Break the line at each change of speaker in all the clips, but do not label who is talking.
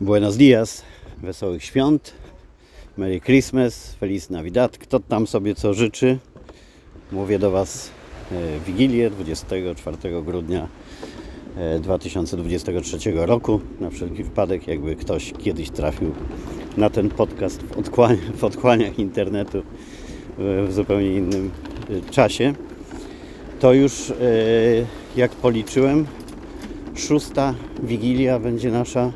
Buenos dias, wesołych świąt, Merry Christmas, Feliz Navidad. Kto tam sobie co życzy? Mówię do Was e, Wigilię 24 grudnia e, 2023 roku. Na wszelki wypadek, jakby ktoś kiedyś trafił na ten podcast w, odkłania, w odkłaniach internetu w, w zupełnie innym e, czasie, to już e, jak policzyłem, szósta Wigilia będzie nasza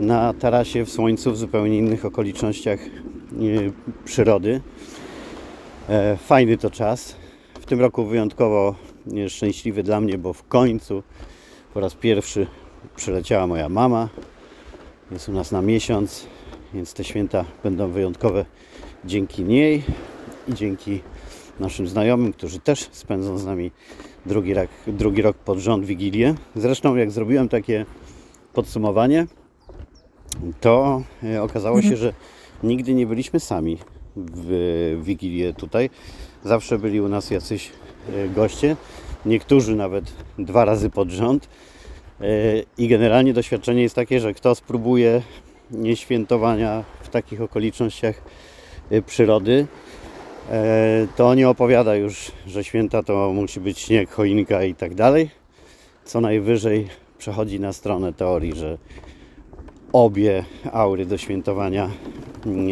na tarasie w słońcu w zupełnie innych okolicznościach e, przyrody. E, Fajny to czas. W tym roku wyjątkowo e, szczęśliwy dla mnie, bo w końcu po raz pierwszy przyleciała moja mama. Jest u nas na miesiąc, więc te święta będą wyjątkowe dzięki niej i dzięki naszym znajomym, którzy też spędzą z nami drugi rok, drugi rok pod rząd Wigilię. Zresztą jak zrobiłem takie podsumowanie, to e, okazało się, że nigdy nie byliśmy sami w Wigilię tutaj. Zawsze byli u nas jacyś e, goście, niektórzy nawet dwa razy pod rząd. E, I generalnie doświadczenie jest takie, że kto spróbuje świętowania w takich okolicznościach przyrody, to nie opowiada już, że święta to musi być śnieg, choinka i tak dalej. Co najwyżej przechodzi na stronę teorii, że obie aury do świętowania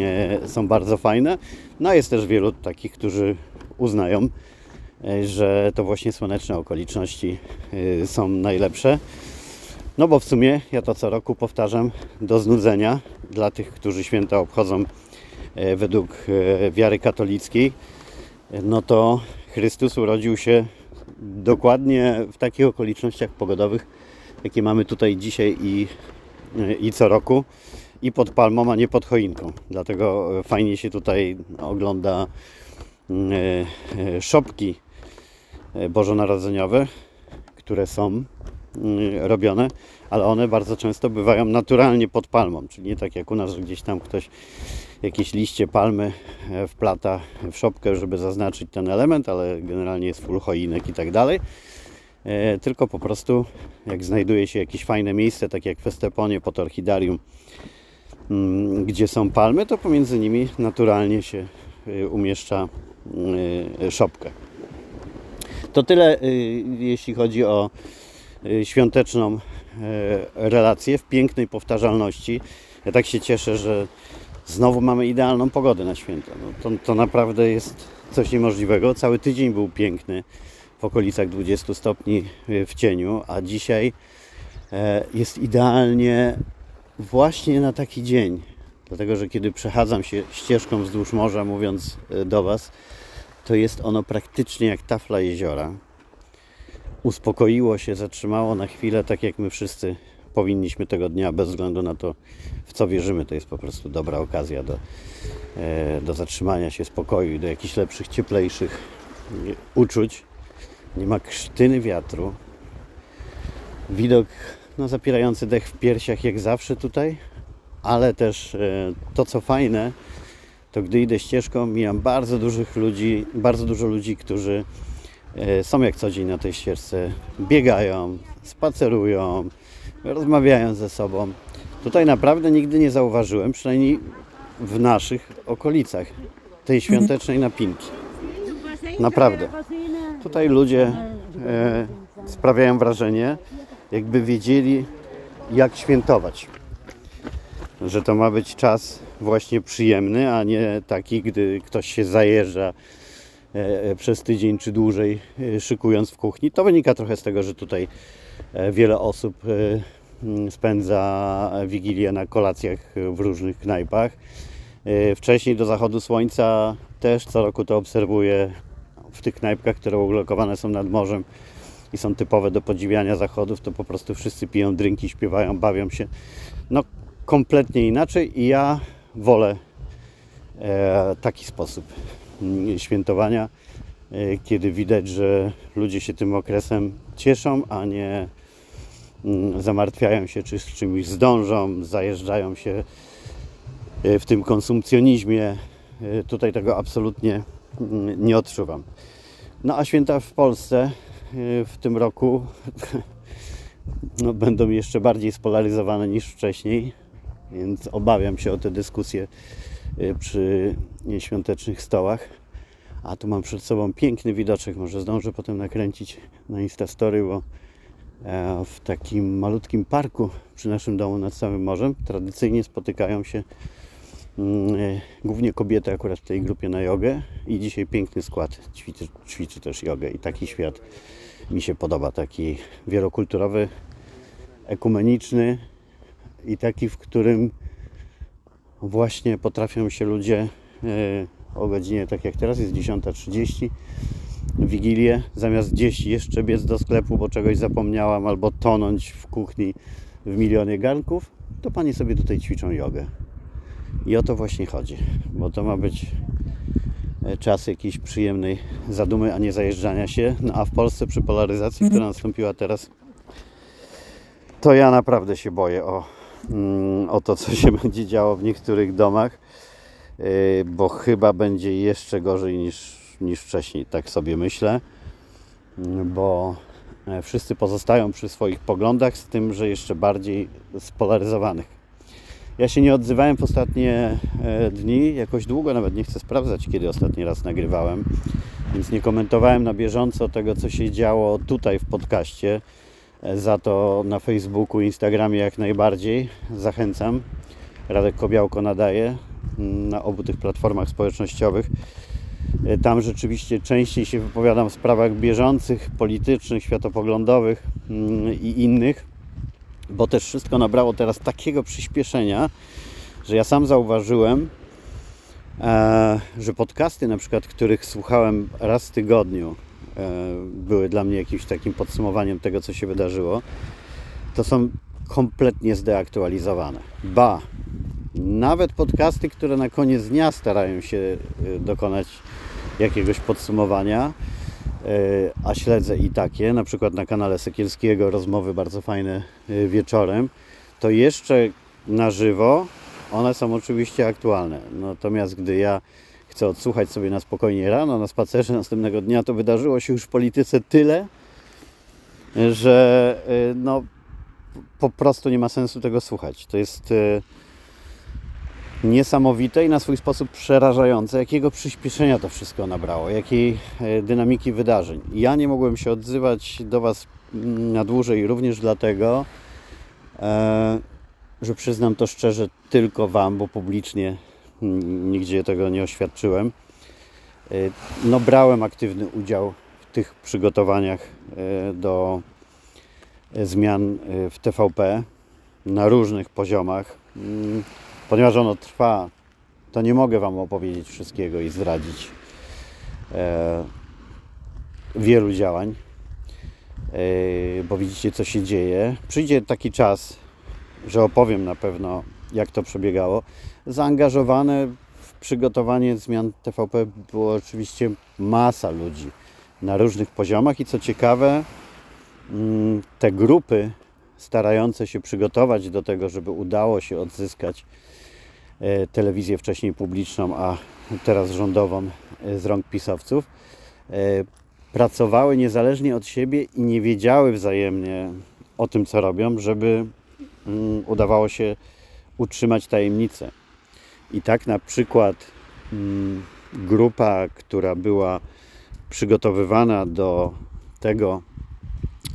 e, są bardzo fajne. No jest też wielu takich, którzy uznają, e, że to właśnie słoneczne okoliczności e, są najlepsze. No bo w sumie ja to co roku powtarzam do znudzenia dla tych, którzy święta obchodzą według wiary katolickiej. No to Chrystus urodził się dokładnie w takich okolicznościach pogodowych, jakie mamy tutaj dzisiaj i, i co roku. I pod palmą, a nie pod choinką. Dlatego e, fajnie się tutaj ogląda e, szopki bożonarodzeniowe, które są robione, ale one bardzo często bywają naturalnie pod palmą, czyli nie tak jak u nas, że gdzieś tam ktoś jakieś liście palmy e, wplata w szopkę, żeby zaznaczyć ten element, ale generalnie jest full choinek i tak dalej. E, Tylko po prostu jak znajduje się jakieś fajne miejsce, tak jak w Esteponie pod orchidarium, mm, gdzie są palmy, to pomiędzy nimi naturalnie się e, umieszcza e, szopkę. To tyle, y, jeśli chodzi o y, świąteczną relację w pięknej powtarzalności. Ja tak się cieszę, że znowu mamy idealną pogodę na święta. No to, to naprawdę jest coś niemożliwego. Cały tydzień był piękny w okolicach 20 stopni y, w cieniu, a dzisiaj e, jest idealnie właśnie na taki dzień. Dlatego, że kiedy przechadzam się ścieżką wzdłuż morza, mówiąc e, do Was, to jest ono praktycznie jak tafla jeziora. Uspokoiło się, zatrzymało na chwilę, tak jak my wszyscy powinniśmy tego dnia, bez względu na to, w co wierzymy. To jest po prostu dobra okazja do, e, do zatrzymania się spokoju do jakichś lepszych, cieplejszych uczuć. Nie ma krztyny wiatru. Widok no, zapierający dech w piersiach, jak zawsze tutaj, ale też e, to, co fajne, to gdy idę ścieżką, mijam bardzo dużych ludzi, bardzo dużo ludzi, którzy e, są jak co dzień na tej ścieżce, biegają, spacerują, rozmawiają ze sobą. Tutaj naprawdę nigdy nie zauważyłem, przynajmniej w naszych okolicach, tej świątecznej napinki. Naprawdę. Tutaj ludzie e, sprawiają wrażenie, jakby wiedzieli, jak świętować. Że to ma być czas właśnie przyjemny, a nie taki, gdy ktoś się zajeżdża e, przez tydzień czy dłużej e, szykując w kuchni. To wynika trochę z tego, że tutaj e, wiele osób e, spędza Wigilię na kolacjach w różnych knajpach. E, Wcześniej do zachodu słońca też co roku to obserwuję w tych knajpkach, które ulokowane są nad morzem i są typowe do podziwiania zachodów, to po prostu wszyscy piją drinki, śpiewają, bawią się. No kompletnie inaczej i ja wolę e, taki sposób mm, świętowania, e, kiedy widać, że ludzie się tym okresem cieszą, a nie mm, zamartwiają się, czy z czymś zdążą, zajeżdżają się e, w tym konsumpcjonizmie. E, Tutaj tego absolutnie nie odczuwam. No a święta w Polsce e, w tym roku no, będą jeszcze bardziej spolaryzowane niż wcześniej. więc obawiam się o te dyskusje y, przy świątecznych stołach. A tu mam przed sobą piękny widoczek, może zdążę potem nakręcić na Instastory, bo e, w takim malutkim parku przy naszym domu nad samym morzem tradycyjnie spotykają się mm, głównie kobiety akurat w tej grupie na jogę i dzisiaj piękny skład ćwiczy, ćwiczy też jogę i taki świat mi się podoba, taki wielokulturowy, ekumeniczny i taki, w którym właśnie potrafią się ludzie e, o godzinie, tak jak teraz jest 10.30, Wigilię, zamiast gdzieś jeszcze biec do sklepu, bo czegoś zapomniałam, albo tonąć w kuchni w milionie garnków, to Pani sobie tutaj ćwiczą jogę. I o to właśnie chodzi, bo to ma być e, czas jakiejś przyjemnej zadumy, a nie zajeżdżania się. No a w Polsce przy polaryzacji, która nastąpiła teraz, to ja naprawdę się boję o, mm, o to, co się będzie działo w niektórych domach, yy, bo chyba będzie jeszcze gorzej niż, niż wcześniej, tak sobie myślę, Mm, bo e, wszyscy pozostają przy swoich poglądach, z tym, że jeszcze bardziej spolaryzowanych. Ja się nie odzywałem w ostatnie e, dni, jakoś długo, nawet nie chcę sprawdzać, kiedy ostatni raz nagrywałem, więc nie komentowałem na bieżąco tego, co się działo tutaj w podcaście. E, Za to na Facebooku, Instagramie jak najbardziej zachęcam. Radek Kobiałko nadaje mm, na obu tych platformach społecznościowych. E, Tam rzeczywiście częściej się wypowiadam w sprawach bieżących, politycznych, światopoglądowych mm, i innych bo też wszystko nabrało teraz takiego przyspieszenia, że ja sam zauważyłem, e, że podcasty, na przykład, których słuchałem raz w tygodniu, e, były dla mnie jakimś takim podsumowaniem tego, co się wydarzyło, to są kompletnie zdeaktualizowane. Ba, nawet podcasty, które na koniec dnia starają się e, dokonać jakiegoś podsumowania, a śledzę i takie, na przykład na kanale Sekielskiego rozmowy bardzo fajne e, wieczorem, to jeszcze na żywo one są oczywiście aktualne. Natomiast gdy ja chcę odsłuchać sobie na spokojnie rano, na spacerze następnego dnia, to wydarzyło się już w polityce tyle, że e, no, po prostu nie ma sensu tego słuchać. To jest niesamowite i na swój sposób przerażające, jakiego przyspieszenia to wszystko nabrało, jakiej e, dynamiki wydarzeń. Ja nie mogłem się odzywać do Was mm, na dłużej również dlatego, e, że przyznam to szczerze tylko Wam, bo publicznie mm, nigdzie tego nie oświadczyłem. E, no, brałem aktywny udział w tych przygotowaniach do zmian w TVP na różnych poziomach. Ponieważ ono trwa, to nie mogę Wam opowiedzieć wszystkiego i zdradzić e, wielu działań, e, bo widzicie, co się dzieje. Przyjdzie taki czas, że opowiem na pewno, jak to przebiegało. Zaangażowane w przygotowanie zmian TVP było oczywiście masa ludzi na różnych poziomach i co ciekawe, mm, te grupy starające się przygotować do tego, żeby udało się odzyskać E, telewizję wcześniej publiczną, a teraz rządową e, z rąk pisowców, e, pracowały niezależnie od siebie i nie wiedziały wzajemnie o tym, co robią, żeby mm, udawało się utrzymać tajemnicę. I tak na przykład mm, grupa, która była przygotowywana do tego,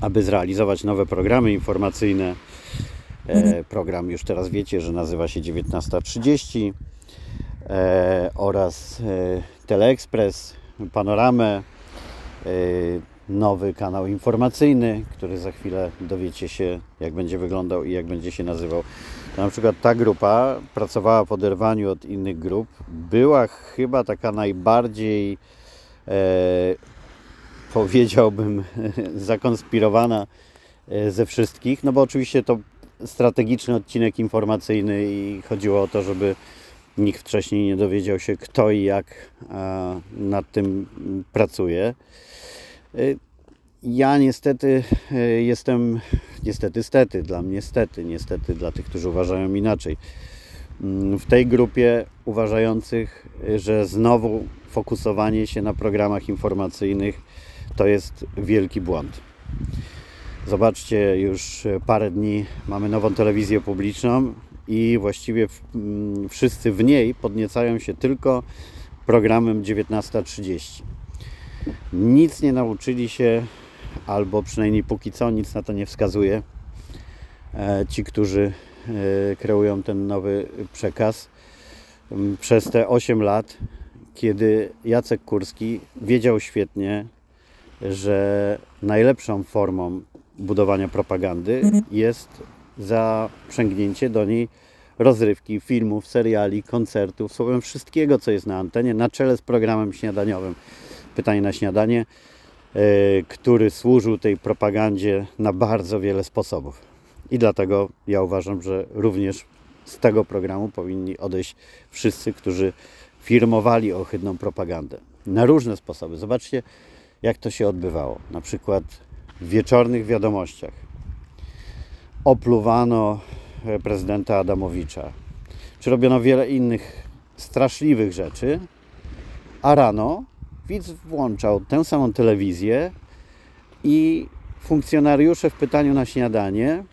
aby zrealizować nowe programy informacyjne, E, program już teraz wiecie, że nazywa się 19.30 e, oraz e, Teleexpress, Panoramę, nowy kanał informacyjny, który za chwilę dowiecie się, jak będzie wyglądał i jak będzie się nazywał. To na przykład ta grupa pracowała w oderwaniu od innych grup. Była chyba taka najbardziej, e, powiedziałbym, zakonspirowana ze wszystkich, no bo oczywiście to strategiczny odcinek informacyjny i chodziło o to, żeby nikt wcześniej nie dowiedział się, kto i jak nad tym pracuje. Y, ja niestety y, jestem, niestety, stety, dla mnie stety, niestety dla tych, którzy uważają inaczej. Mm, w tej grupie uważających, że znowu fokusowanie się na programach informacyjnych to jest wielki błąd. Zobaczcie, już parę dni mamy nową telewizję publiczną i właściwie mm, wszyscy w niej podniecają się tylko programem 19.30. Nic nie nauczyli się, albo przynajmniej póki co nic na to nie wskazuje. E, ci, którzy e, kreują ten nowy przekaz m, przez te 8 lat, kiedy Jacek Kurski wiedział świetnie, że najlepszą formą budowania propagandy jest zaprzęgnięcie do niej rozrywki, filmów, seriali, koncertów, słowem wszystkiego, co jest na antenie, na czele z programem śniadaniowym. Pytanie na śniadanie, e, który służył tej propagandzie na bardzo wiele sposobów. I dlatego ja uważam, że również z tego programu powinni odejść wszyscy, którzy firmowali ohydną propagandę. Na różne sposoby. Zobaczcie, jak to się odbywało. Na przykład w wieczornych wiadomościach opluwano e, prezydenta Adamowicza, czy robiono wiele innych straszliwych rzeczy, a rano widz włączał tę samą telewizję i funkcjonariusze w pytaniu na śniadanie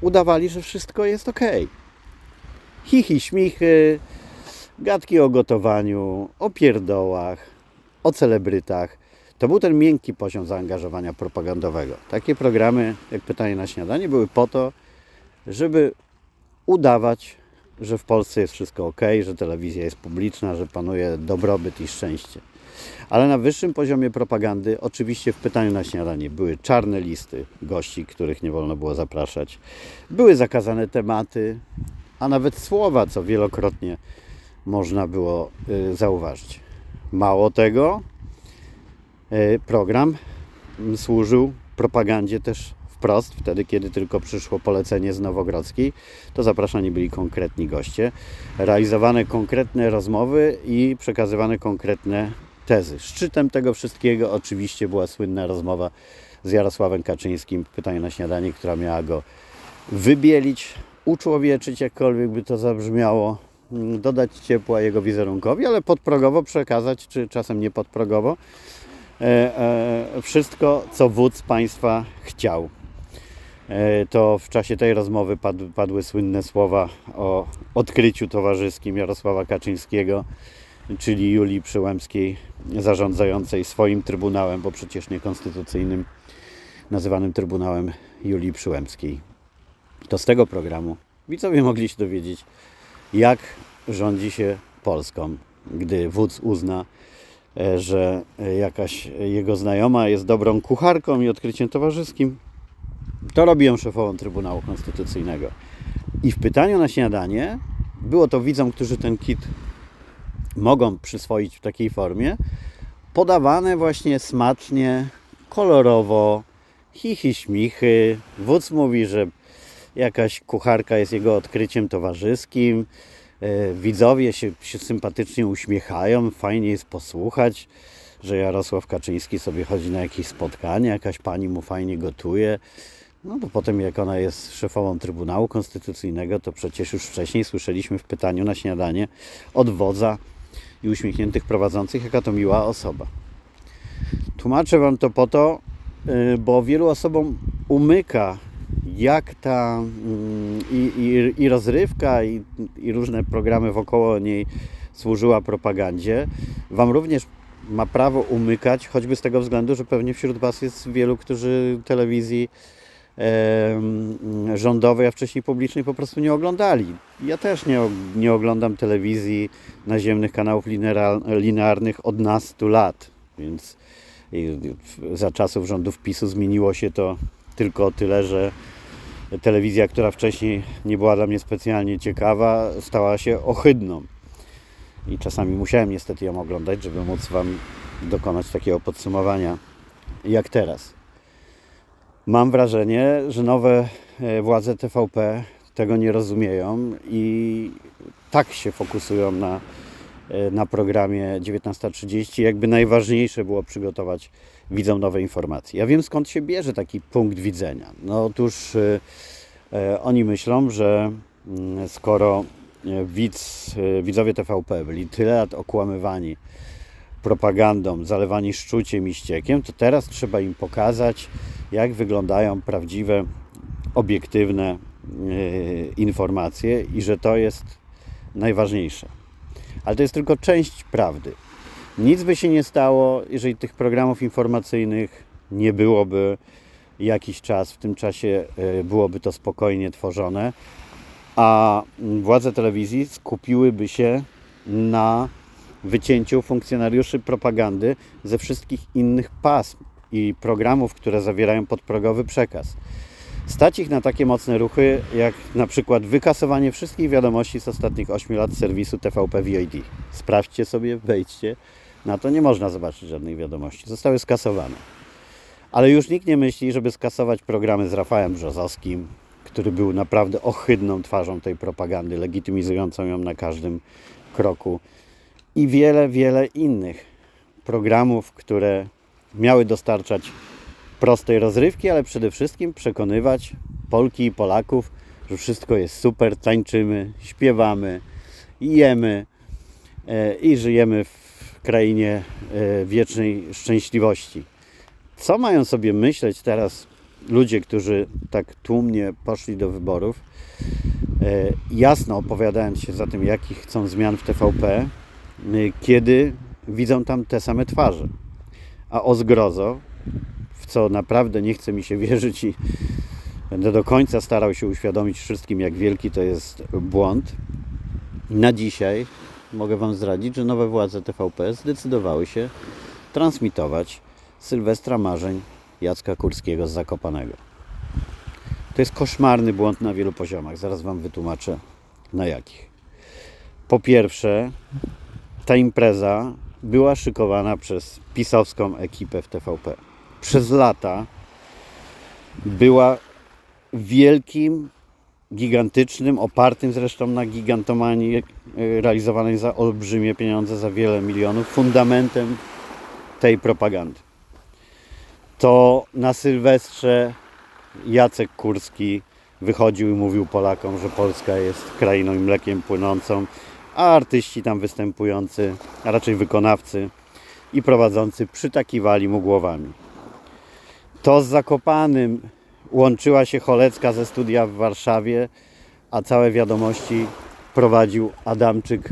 udawali, że wszystko jest ok. Chichi, śmichy, gadki o gotowaniu, o pierdołach, o celebrytach. To był ten miękki poziom zaangażowania propagandowego. Takie programy, jak pytanie na śniadanie, były po to, żeby udawać, że w Polsce jest wszystko ok, że telewizja jest publiczna, że panuje dobrobyt i szczęście. Ale na wyższym poziomie propagandy, oczywiście w pytaniu na śniadanie, były czarne listy gości, których nie wolno było zapraszać. Były zakazane tematy, a nawet słowa, co wielokrotnie można było y, zauważyć. Mało tego, program służył propagandzie też wprost, wtedy kiedy tylko przyszło polecenie z Nowogrodzkiej, to zapraszani byli konkretni goście, realizowane konkretne rozmowy i przekazywane konkretne tezy. Szczytem tego wszystkiego oczywiście była słynna rozmowa z Jarosławem Kaczyńskim. W pytaniu na śniadanie, która miała go wybielić, uczłowieczyć, jakkolwiek by to zabrzmiało, mm, dodać ciepła jego wizerunkowi, ale podprogowo przekazać, czy czasem nie podprogowo, e, e, wszystko, co wódz państwa chciał. E, to w czasie tej rozmowy padły, padły słynne słowa o odkryciu towarzyskim Jarosława Kaczyńskiego, czyli Julii Przyłębskiej, zarządzającej swoim trybunałem, bo przecież niekonstytucyjnym, nazywanym Trybunałem Julii Przyłębskiej. To z tego programu widzowie mogli się dowiedzieć, jak rządzi się Polską, gdy wódz uzna, e, że jakaś jego znajoma jest dobrą kucharką i odkryciem towarzyskim, to robi ją szefową Trybunału Konstytucyjnego. I w pytaniu na śniadanie było to widzom, którzy ten kit mogą przyswoić w takiej formie, podawane właśnie smacznie, kolorowo, chichi śmichy. Wódz mówi, że jakaś kucharka jest jego odkryciem towarzyskim. E, widzowie się, się sympatycznie uśmiechają, fajnie jest posłuchać, że Jarosław Kaczyński sobie chodzi na jakieś spotkanie, jakaś pani mu fajnie gotuje. No bo potem jak ona jest szefową Trybunału Konstytucyjnego, to przecież już wcześniej słyszeliśmy w pytaniu na śniadanie od wodza i uśmiechniętych prowadzących, jaka to miła osoba. Tłumaczę Wam to po to, y, bo wielu osobom umyka, jak ta mm, i, i, i rozrywka, i, i różne programy wokoło niej służyła propagandzie. Wam również ma prawo umykać, choćby z tego względu, że pewnie wśród Was jest wielu, którzy telewizji rządowej, a wcześniej publicznej po prostu nie oglądali. Ja też nie, nie oglądam telewizji naziemnych kanałów linearnych od nastu lat, więc za czasów rządów PiSu zmieniło się to tylko o tyle, że telewizja, która wcześniej nie była dla mnie specjalnie ciekawa, stała się ohydną. I czasami musiałem niestety ją oglądać, żeby móc Wam dokonać takiego podsumowania jak teraz. Mam wrażenie, że nowe e, władze TVP tego nie rozumieją i tak się fokusują na, na programie 19.30, jakby najważniejsze było przygotować widzom nowe informacje. Ja wiem skąd się bierze taki punkt widzenia. No otóż e, e, oni myślą, że mm, skoro widz, widzowie TVP byli tyle lat okłamywani propagandą, zalewani szczuciem i ściekiem, to teraz trzeba im pokazać, jak wyglądają prawdziwe, obiektywne informacje i że to jest najważniejsze. Ale to jest tylko część prawdy. Nic by się nie stało, jeżeli tych programów informacyjnych nie byłoby jakiś czas, w tym czasie e, byłoby to spokojnie tworzone, a władze telewizji skupiłyby się na wycięciu funkcjonariuszy propagandy ze wszystkich innych pasm i programów, które zawierają podprogowy przekaz. Stać ich na takie mocne ruchy, jak na przykład wykasowanie wszystkich wiadomości z ostatnich 8 lat serwisu TVP VOD. Sprawdźcie sobie, wejdźcie. Na to nie można zobaczyć żadnych wiadomości. Zostały skasowane. Ale już nikt nie myśli, żeby skasować programy z Rafałem Brzozowskim, który był naprawdę ohydną twarzą tej propagandy, legitymizującą ją na każdym kroku. I wiele, wiele innych programów, które miały dostarczać prostej rozrywki, ale przede wszystkim przekonywać Polki i Polaków, że wszystko jest super, tańczymy, śpiewamy, jemy e, i żyjemy w krainie e, wiecznej szczęśliwości. Co mają sobie myśleć teraz ludzie, którzy tak tłumnie poszli do wyborów, e, jasno opowiadając się za tym, jakich chcą zmian w TVP, kiedy widzą tam te same twarze. A o zgrozo, co naprawdę nie chce mi się wierzyć i będę do końca starał się uświadomić wszystkim, jak wielki to jest błąd. Na dzisiaj mogę Wam zdradzić, że nowe władze TVP zdecydowały się transmitować Sylwestra Marzeń Jacka Kurskiego z Zakopanego. To jest koszmarny błąd na wielu poziomach. Zaraz Wam wytłumaczę na jakich. Po pierwsze, ta impreza była szykowana przez pisowską ekipę w TVP przez lata była wielkim, gigantycznym, opartym zresztą na gigantomanii e, realizowanej za olbrzymie pieniądze, za wiele milionów, fundamentem tej propagandy. To na Sylwestrze Jacek Kurski wychodził i mówił Polakom, że Polska jest krainą i mlekiem płynącą, a artyści tam występujący, a raczej wykonawcy i prowadzący przytakiwali mu głowami. To z Zakopanym łączyła się Cholecka ze studia w Warszawie, a całe wiadomości prowadził Adamczyk,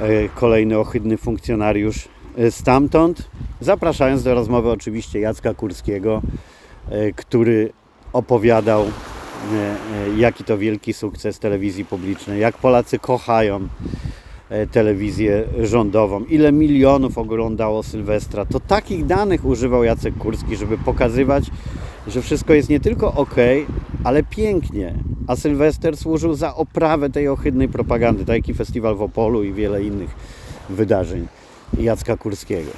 e, kolejny ohydny funkcjonariusz e, stamtąd. Zapraszając do rozmowy oczywiście Jacka Kurskiego, e, który opowiadał, jaki to wielki sukces telewizji publicznej, jak Polacy kochają telewizję rządową, ile milionów oglądało Sylwestra, to takich danych używał Jacek Kurski, żeby pokazywać, że wszystko jest nie tylko ok, ale pięknie. A Sylwester służył za oprawę tej ohydnej propagandy, tak jak i festiwal w Opolu i wiele innych wydarzeń Jacka Kurskiego.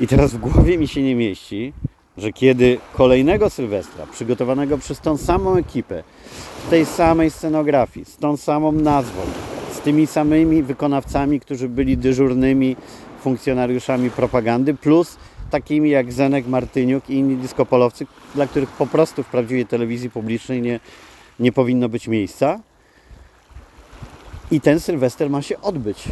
I teraz w głowie mi się nie mieści, że kiedy kolejnego Sylwestra, przygotowanego przez tą samą ekipę, w tej samej scenografii, z tą samą nazwą, z tymi samymi wykonawcami, którzy byli dyżurnymi funkcjonariuszami propagandy, plus takimi jak Zenek Martyniuk i inni diskopolowcy, dla których po prostu w prawdziwej telewizji publicznej nie, nie powinno być miejsca. I ten Sylwester ma się odbyć.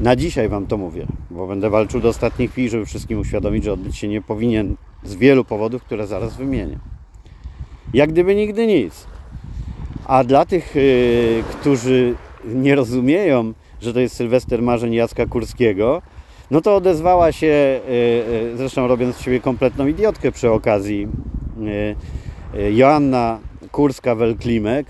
Na dzisiaj Wam to mówię, bo będę walczył do ostatniej chwili, żeby wszystkim uświadomić, że odbyć się nie powinien z wielu powodów, które zaraz wymienię. Jak gdyby nigdy nic. A dla tych, yy, którzy nie rozumieją, że to jest Sylwester Marzeń Jacka Kurskiego, no to odezwała się, e, e, zresztą robiąc z siebie kompletną idiotkę przy okazji, e, Joanna Kurska-Welklimek,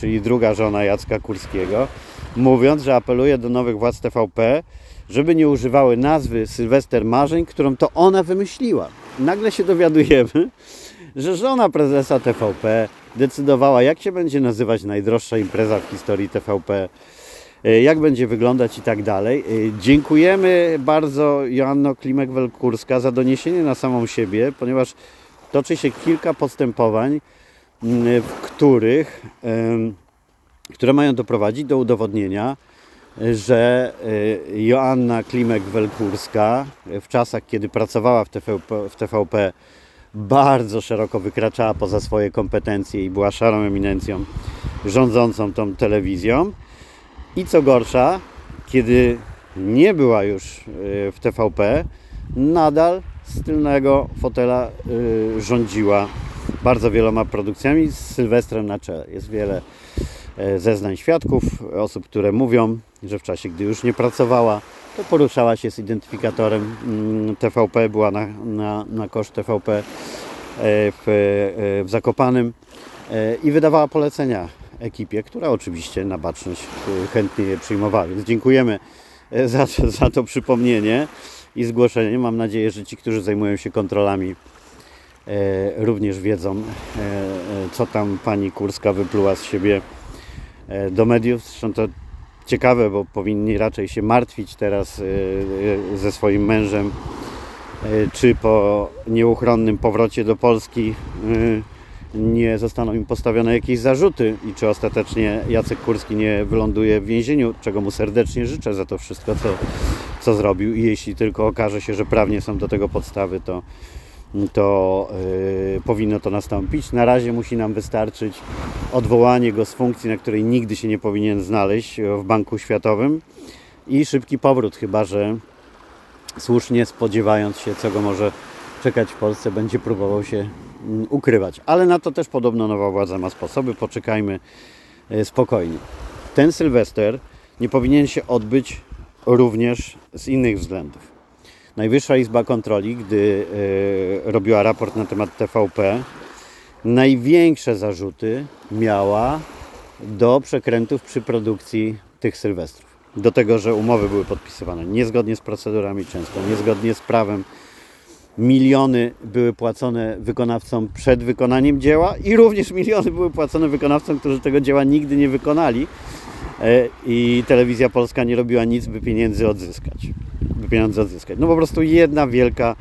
czyli druga żona Jacka Kurskiego, mówiąc, że apeluje do nowych władz TVP, żeby nie używały nazwy Sylwester Marzeń, którą to ona wymyśliła. Nagle się dowiadujemy, że żona prezesa TVP decydowała, jak się będzie nazywać najdroższa impreza w historii TVP, e, jak będzie wyglądać i tak dalej. E, dziękujemy bardzo Joanno Klimek-Welkurska za doniesienie na samą siebie, ponieważ toczy się kilka postępowań, w których, które mają doprowadzić do udowodnienia, że e, Joanna Klimek-Welkurska w czasach, kiedy pracowała w TVP, w TVP bardzo szeroko wykraczała poza swoje kompetencje i była szarą eminencją rządzącą tą telewizją. I co gorsza, kiedy nie była już e, w TVP, nadal z tylnego fotela e, rządziła bardzo wieloma produkcjami z Sylwestrem na czele. Jest wiele e, zeznań świadków, osób, które mówią, że w czasie, gdy już nie pracowała, to poruszała się z identyfikatorem mm, TVP, była na, na, na koszt TVP e, w, e, w Zakopanym i wydawała polecenia ekipie, która oczywiście na baczność chętnie je przyjmowała. Więc dziękujemy za, za to przypomnienie i zgłoszenie. Mam nadzieję, że ci, którzy zajmują się kontrolami, e, również wiedzą, e, e, co tam pani Kurska wypluła z siebie e, do mediów. Zresztą to ciekawe, bo powinni raczej się martwić teraz e, e, ze swoim mężem, czy po nieuchronnym powrocie do Polski nie zostaną im postawione jakieś zarzuty i czy ostatecznie Jacek Kurski nie wyląduje w więzieniu, czego mu serdecznie życzę za to wszystko, co, co zrobił. I jeśli tylko okaże się, że prawnie są do tego podstawy, to, to yy, powinno to nastąpić. Na razie musi nam wystarczyć odwołanie go z funkcji, na której nigdy się nie powinien znaleźć w Banku Światowym i szybki powrót, chyba że słusznie spodziewając się, co go może czekać w Polsce, będzie próbował się mm, ukrywać. Ale na to też podobno nowa władza ma sposoby. Poczekajmy e, spokojnie. Ten Sylwester nie powinien się odbyć również z innych względów. Najwyższa Izba Kontroli, gdy e, robiła raport na temat TVP, największe zarzuty miała do przekrętów przy produkcji tych Sylwestrów. Do tego, że umowy były podpisywane niezgodnie z procedurami często, niezgodnie z prawem, miliony były płacone wykonawcom przed wykonaniem dzieła i również miliony były płacone wykonawcom, którzy tego dzieła nigdy nie wykonali e, i telewizja polska nie robiła nic, by pieniędzy odzyskać. Pieniądze odzyskać. No po prostu jedna wielka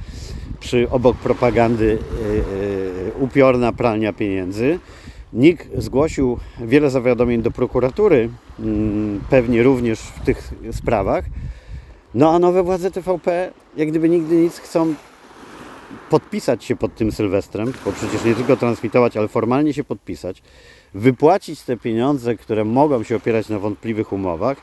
przy obok propagandy yy, yy, upiorna pralnia pieniędzy. NIK zgłosił wiele zawiadomień do prokuratury, yy, pewnie również w tych sprawach. No a nowe władze TVP, jak gdyby nigdy nic, chcą podpisać się pod tym Sylwestrem, bo przecież nie tylko transmitować, ale formalnie się podpisać, wypłacić te pieniądze, które mogą się opierać na wątpliwych umowach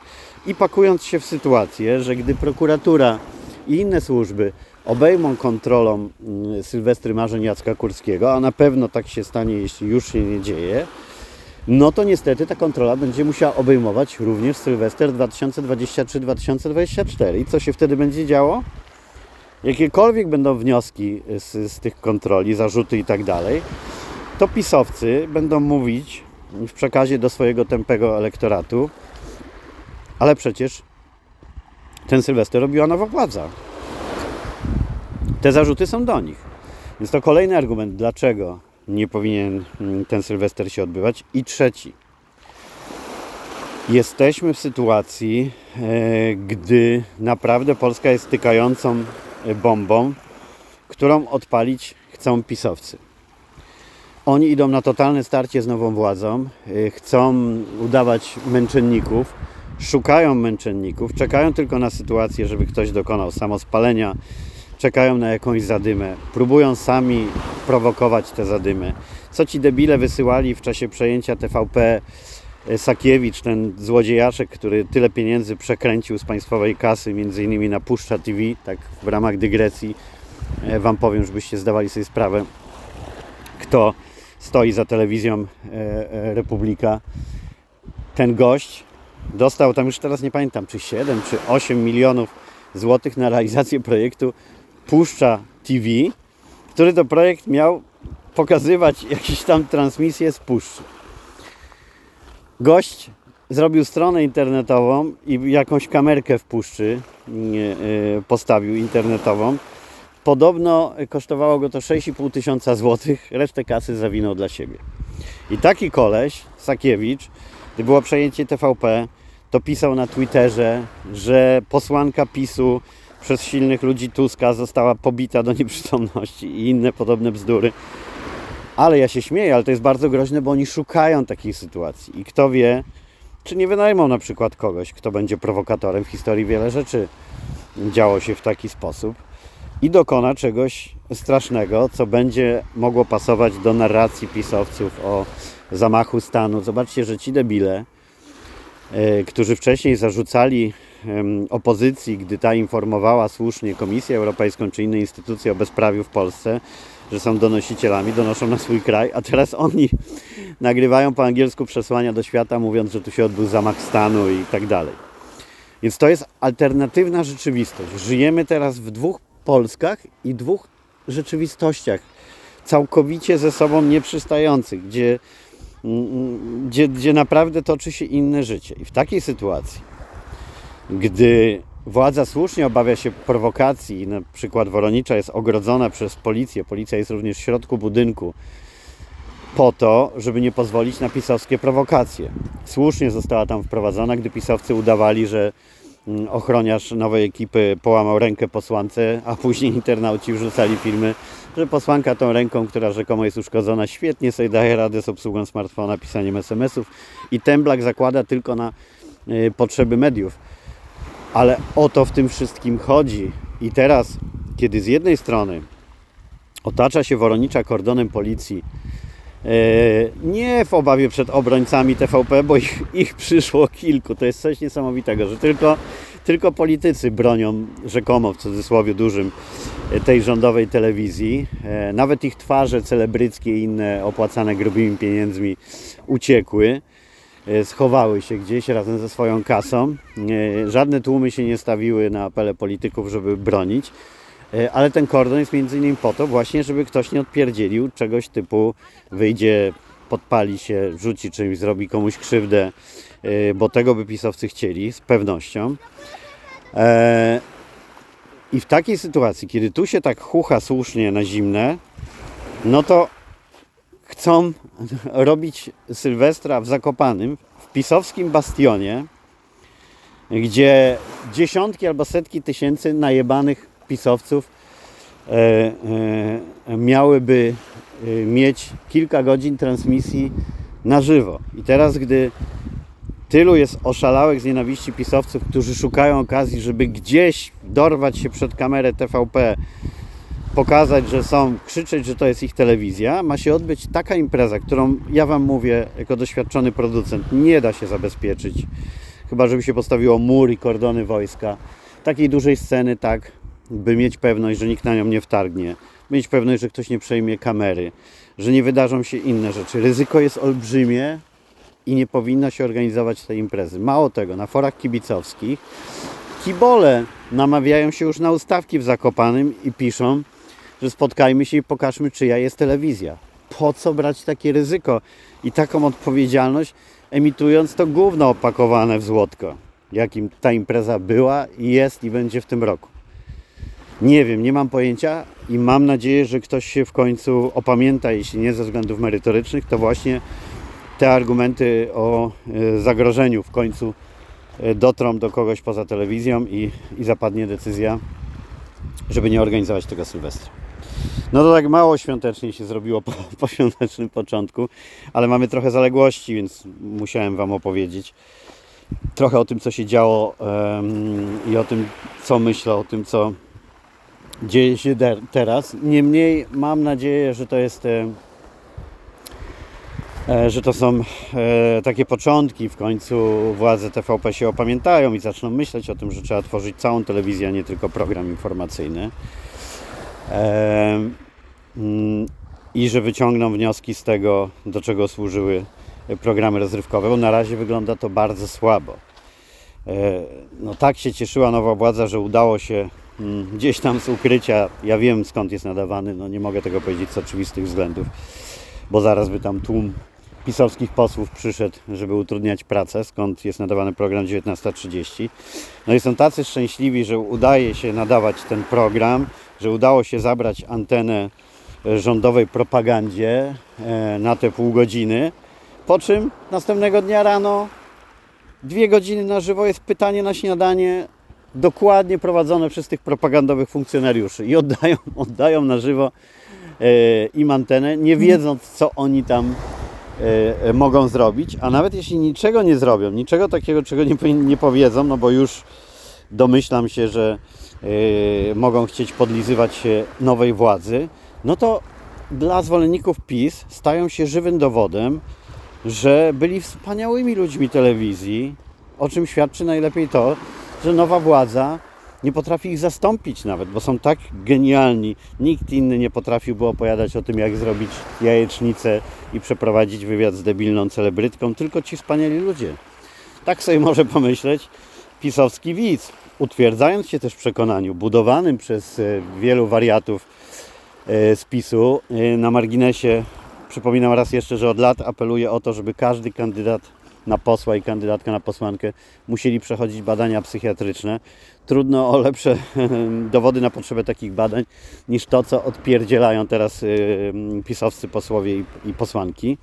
i pakując się w sytuację, że gdy prokuratura i inne służby obejmą kontrolą mm, Sylwestry Marzeń Jacka Kurskiego, a na pewno tak się stanie, jeśli już się nie dzieje, no to niestety ta kontrola będzie musiała obejmować również Sylwester 2023-2024. I co się wtedy będzie działo? jakiekolwiek będą wnioski z, z tych kontroli, zarzuty i tak dalej, to pisowcy będą mówić w przekazie do swojego tępego elektoratu, ale przecież ten Sylwester robiła nowa władza. Te zarzuty są do nich. Więc to kolejny argument, dlaczego nie powinien mm, ten Sylwester się odbywać. I trzeci. Jesteśmy w sytuacji, e, gdy naprawdę Polska jest stykającą bombą, którą odpalić chcą pisowcy. Oni idą na totalne starcie z nową władzą, y, chcą udawać męczenników, szukają męczenników, czekają tylko na sytuację, żeby ktoś dokonał samospalenia, czekają na jakąś zadymę, próbują sami prowokować te zadymy. Co ci debile wysyłali w czasie przejęcia TVP Sakiewicz, ten złodziejaszek, który tyle pieniędzy przekręcił z państwowej kasy, między innymi na Puszcza TV, tak w ramach dygresji e, Wam powiem, żebyście zdawali sobie sprawę, kto stoi za telewizją e, e, Republika. Ten gość dostał tam już teraz nie pamiętam, czy 7 czy 8 milionów złotych na realizację projektu Puszcza TV, który to projekt miał pokazywać jakieś tam transmisje z Puszczy. Gość zrobił stronę internetową i jakąś kamerkę w puszczy e, postawił internetową. Podobno kosztowało go to 6,5 tysiąca złotych, resztę kasy zawinął dla siebie. I taki koleś, Sakiewicz, gdy było przejęcie TVP, to pisał na Twitterze, że posłanka PiSu przez silnych ludzi Tuska została pobita do nieprzytomności i inne podobne bzdury. Ale ja się śmieję, ale to jest bardzo groźne, bo oni szukają takiej sytuacji. I kto wie, czy nie wynajmą na przykład kogoś, kto będzie prowokatorem. W historii wiele rzeczy działo się w taki sposób i dokona czegoś strasznego, co będzie mogło pasować do narracji pisowców o zamachu stanu. Zobaczcie, że ci debile, którzy wcześniej zarzucali opozycji, gdy ta informowała słusznie Komisję Europejską czy inne instytucje o bezprawiu w Polsce, że są donosicielami, donoszą na swój kraj, a teraz oni nagrywają po angielsku przesłania do świata, mówiąc, że tu się odbył zamach stanu i tak dalej. Więc to jest alternatywna rzeczywistość. Żyjemy teraz w dwóch Polskach i dwóch rzeczywistościach całkowicie ze sobą nieprzystających, gdzie, gdzie, gdzie naprawdę toczy się inne życie. I w takiej sytuacji, gdy władza słusznie obawia się prowokacji, na przykład Woronicza jest ogrodzona przez policję, policja jest również w środku budynku, po to, żeby nie pozwolić na pisowskie prowokacje. Słusznie została tam wprowadzona, gdy pisowcy udawali, że mm, ochroniarz nowej ekipy połamał rękę posłance, a później internauci wrzucali filmy, że posłanka tą ręką, która rzekomo jest uszkodzona, świetnie sobie daje radę z obsługą smartfona, pisaniem SMS-ów i temblak zakłada tylko na y, potrzeby mediów. Ale o to w tym wszystkim chodzi. I teraz, kiedy z jednej strony otacza się Woronicza kordonem policji, e, nie w obawie przed obrońcami TVP, bo ich, ich przyszło kilku. To jest coś niesamowitego, że tylko, tylko politycy bronią rzekomo w cudzysłowie dużym tej rządowej telewizji. E, nawet ich twarze celebryckie i inne opłacane grubymi pieniędzmi uciekły schowały się gdzieś razem ze swoją kasą. Żadne tłumy się nie stawiły na apele polityków, żeby bronić. Ale ten kordon jest między innymi po to właśnie, żeby ktoś nie odpierdzielił czegoś typu wyjdzie, podpali się, rzuci czymś, zrobi komuś krzywdę, bo tego by pisowcy chcieli z pewnością. I w takiej sytuacji, kiedy tu się tak chucha słusznie na zimne, no to chcą robić Sylwestra w Zakopanym, w pisowskim bastionie, gdzie dziesiątki albo setki tysięcy najebanych pisowców e, e, miałyby e, mieć kilka godzin transmisji na żywo. I teraz, gdy tylu jest oszalałych z nienawiści pisowców, którzy szukają okazji, żeby gdzieś dorwać się przed kamerę TVP, pokazać, że są, krzyczeć, że to jest ich telewizja, ma się odbyć taka impreza, którą ja Wam mówię, jako doświadczony producent, nie da się zabezpieczyć. Chyba, żeby się postawiło mur i kordony wojska. Takiej dużej sceny, tak, by mieć pewność, że nikt na nią nie wtargnie, mieć pewność, że ktoś nie przejmie kamery, że nie wydarzą się inne rzeczy. Ryzyko jest olbrzymie i nie powinno się organizować tej imprezy. Mało tego, na forach kibicowskich kibole namawiają się już na ustawki w Zakopanym i piszą, że spotkajmy się i pokażmy, czyja jest telewizja. Po co brać takie ryzyko i taką odpowiedzialność, emitując to gówno opakowane w złotko, jakim ta impreza była i jest i będzie w tym roku. Nie wiem, nie mam pojęcia i mam nadzieję, że ktoś się w końcu opamięta, jeśli nie ze względów merytorycznych, to właśnie te argumenty o e, zagrożeniu w końcu e, dotrą do kogoś poza telewizją i, i zapadnie decyzja, żeby nie organizować tego Sylwestra. No to tak mało świątecznie się zrobiło po, po świątecznym początku, ale mamy trochę zaległości, więc musiałem Wam opowiedzieć trochę o tym, co się działo um, i o tym, co myślę, o tym, co dzieje się teraz. Niemniej mam nadzieję, że to jest e, że to są e, takie początki. W końcu władze TVP się opamiętają i zaczną myśleć o tym, że trzeba tworzyć całą telewizję, a nie tylko program informacyjny. Mm, i że wyciągną wnioski z tego, do czego służyły programy rozrywkowe, bo na razie wygląda to bardzo słabo. E, no tak się cieszyła nowa władza, że udało się mm, gdzieś tam z ukrycia, ja wiem skąd jest nadawany, no nie mogę tego powiedzieć z oczywistych względów, bo zaraz by tam tłum pisowskich posłów przyszedł, żeby utrudniać pracę, skąd jest nadawany program 19.30. No i są tacy szczęśliwi, że udaje się nadawać ten program, że udało się zabrać antenę e, rządowej propagandzie e, na te pół godziny, po czym następnego dnia rano dwie godziny na żywo jest pytanie na śniadanie dokładnie prowadzone przez tych propagandowych funkcjonariuszy i oddają, oddają na żywo e, im antenę, nie wiedząc co oni tam mogą zrobić, a nawet jeśli niczego nie zrobią, niczego takiego, czego nie, nie powiedzą, no bo już domyślam się, że yy, mogą chcieć podlizywać się nowej władzy, no to dla zwolenników PiS stają się żywym dowodem, że byli wspaniałymi ludźmi telewizji, o czym świadczy najlepiej to, że nowa władza nie potrafi ich zastąpić nawet, bo są tak genialni. Nikt inny nie potrafiłby opowiadać o tym, jak zrobić jajecznicę i przeprowadzić wywiad z debilną celebrytką, tylko ci wspaniali ludzie. Tak sobie może pomyśleć pisowski widz, utwierdzając się też w przekonaniu, budowanym przez e, wielu wariatów e, z PiSu. E, Na marginesie przypominam raz jeszcze, że od lat apeluję o to, żeby każdy kandydat na posła i kandydatka na posłankę musieli przechodzić badania psychiatryczne. Trudno o lepsze dowody na potrzebę takich badań niż to, co odpierdzielają teraz y, pisowscy posłowie i, posłanki.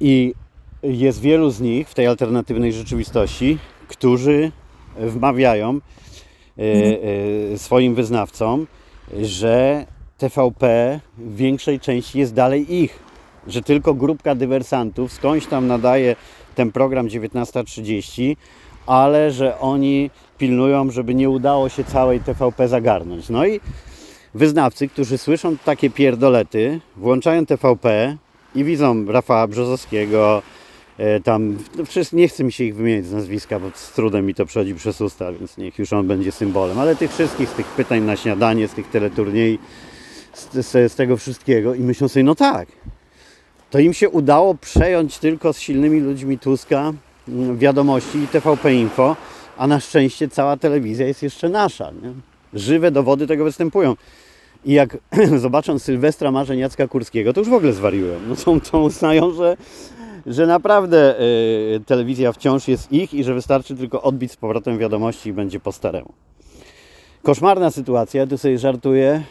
I jest wielu z nich w tej alternatywnej rzeczywistości, którzy wmawiają e, e, swoim wyznawcom, że TVP w większej części jest dalej ich, że tylko grupka dywersantów skądś tam nadaje ten program 19.30, ale że oni pilnują, żeby nie udało się całej TVP zagarnąć. No i wyznawcy, którzy słyszą takie pierdolety, włączają TVP i widzą Rafała Brzozowskiego, e, tam, no nie chcę mi się ich wymienić z nazwiska, bo z trudem mi to przechodzi przez usta, więc niech już on będzie symbolem, ale tych wszystkich, z tych pytań na śniadanie, z tych teleturniej, z, z, z tego wszystkiego i myślą sobie, no tak, to im się udało przejąć tylko z silnymi ludźmi Tuska mm, wiadomości i TVP Info, a na szczęście cała telewizja jest jeszcze nasza. Nie? Żywe dowody tego występują. I jak zobaczą Sylwestra Marzeń Jacka Kurskiego, to już w ogóle zwariują. No to, to uznają, że, że naprawdę y, telewizja wciąż jest ich i że wystarczy tylko odbić z powrotem wiadomości i będzie po staremu. Koszmarna sytuacja, tu sobie żartuję,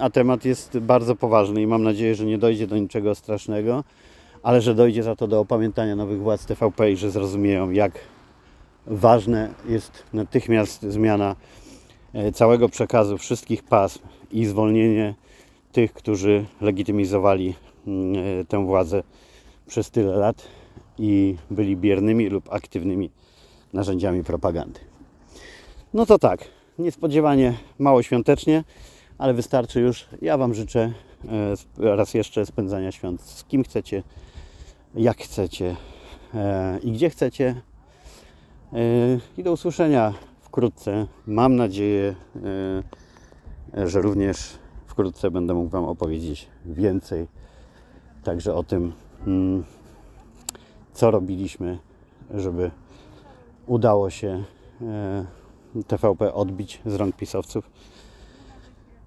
a temat jest bardzo poważny i mam nadzieję, że nie dojdzie do niczego strasznego, ale że dojdzie za to do opamiętania nowych władz TVP i że zrozumieją, jak ważne jest natychmiast zmiana e, całego przekazu wszystkich pasm i zwolnienie tych, którzy legitymizowali mm, e, tę władzę przez tyle lat i byli biernymi lub aktywnymi narzędziami propagandy. No to tak, niespodziewanie mało świątecznie, ale wystarczy już. Ja Wam życzę e, raz jeszcze spędzania świąt z kim chcecie, jak chcecie e, i gdzie chcecie. E, I do usłyszenia wkrótce. Mam nadzieję, że również wkrótce będę mógł Wam opowiedzieć więcej także o tym, mm, co robiliśmy, żeby udało się TVP odbić z rąk pisowców.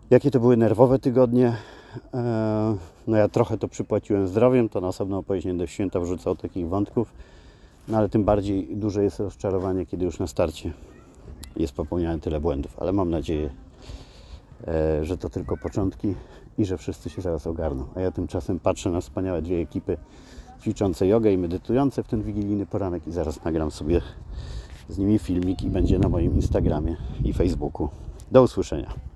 Jakie to były nerwowe tygodnie. E, No ja trochę to przypłaciłem zdrowiem, to na osobną opowieść do święta wrzucał takich wątków. No ale tym bardziej duże jest rozczarowanie, kiedy już na starcie jest popełniane tyle błędów. Ale mam nadzieję, e, że to tylko początki i że wszyscy się zaraz ogarną. A ja tymczasem patrzę na wspaniałe dwie ekipy ćwiczące jogę i medytujące w ten wigilijny poranek i zaraz nagram sobie z nimi filmik i będzie na moim Instagramie i Facebooku. Do usłyszenia.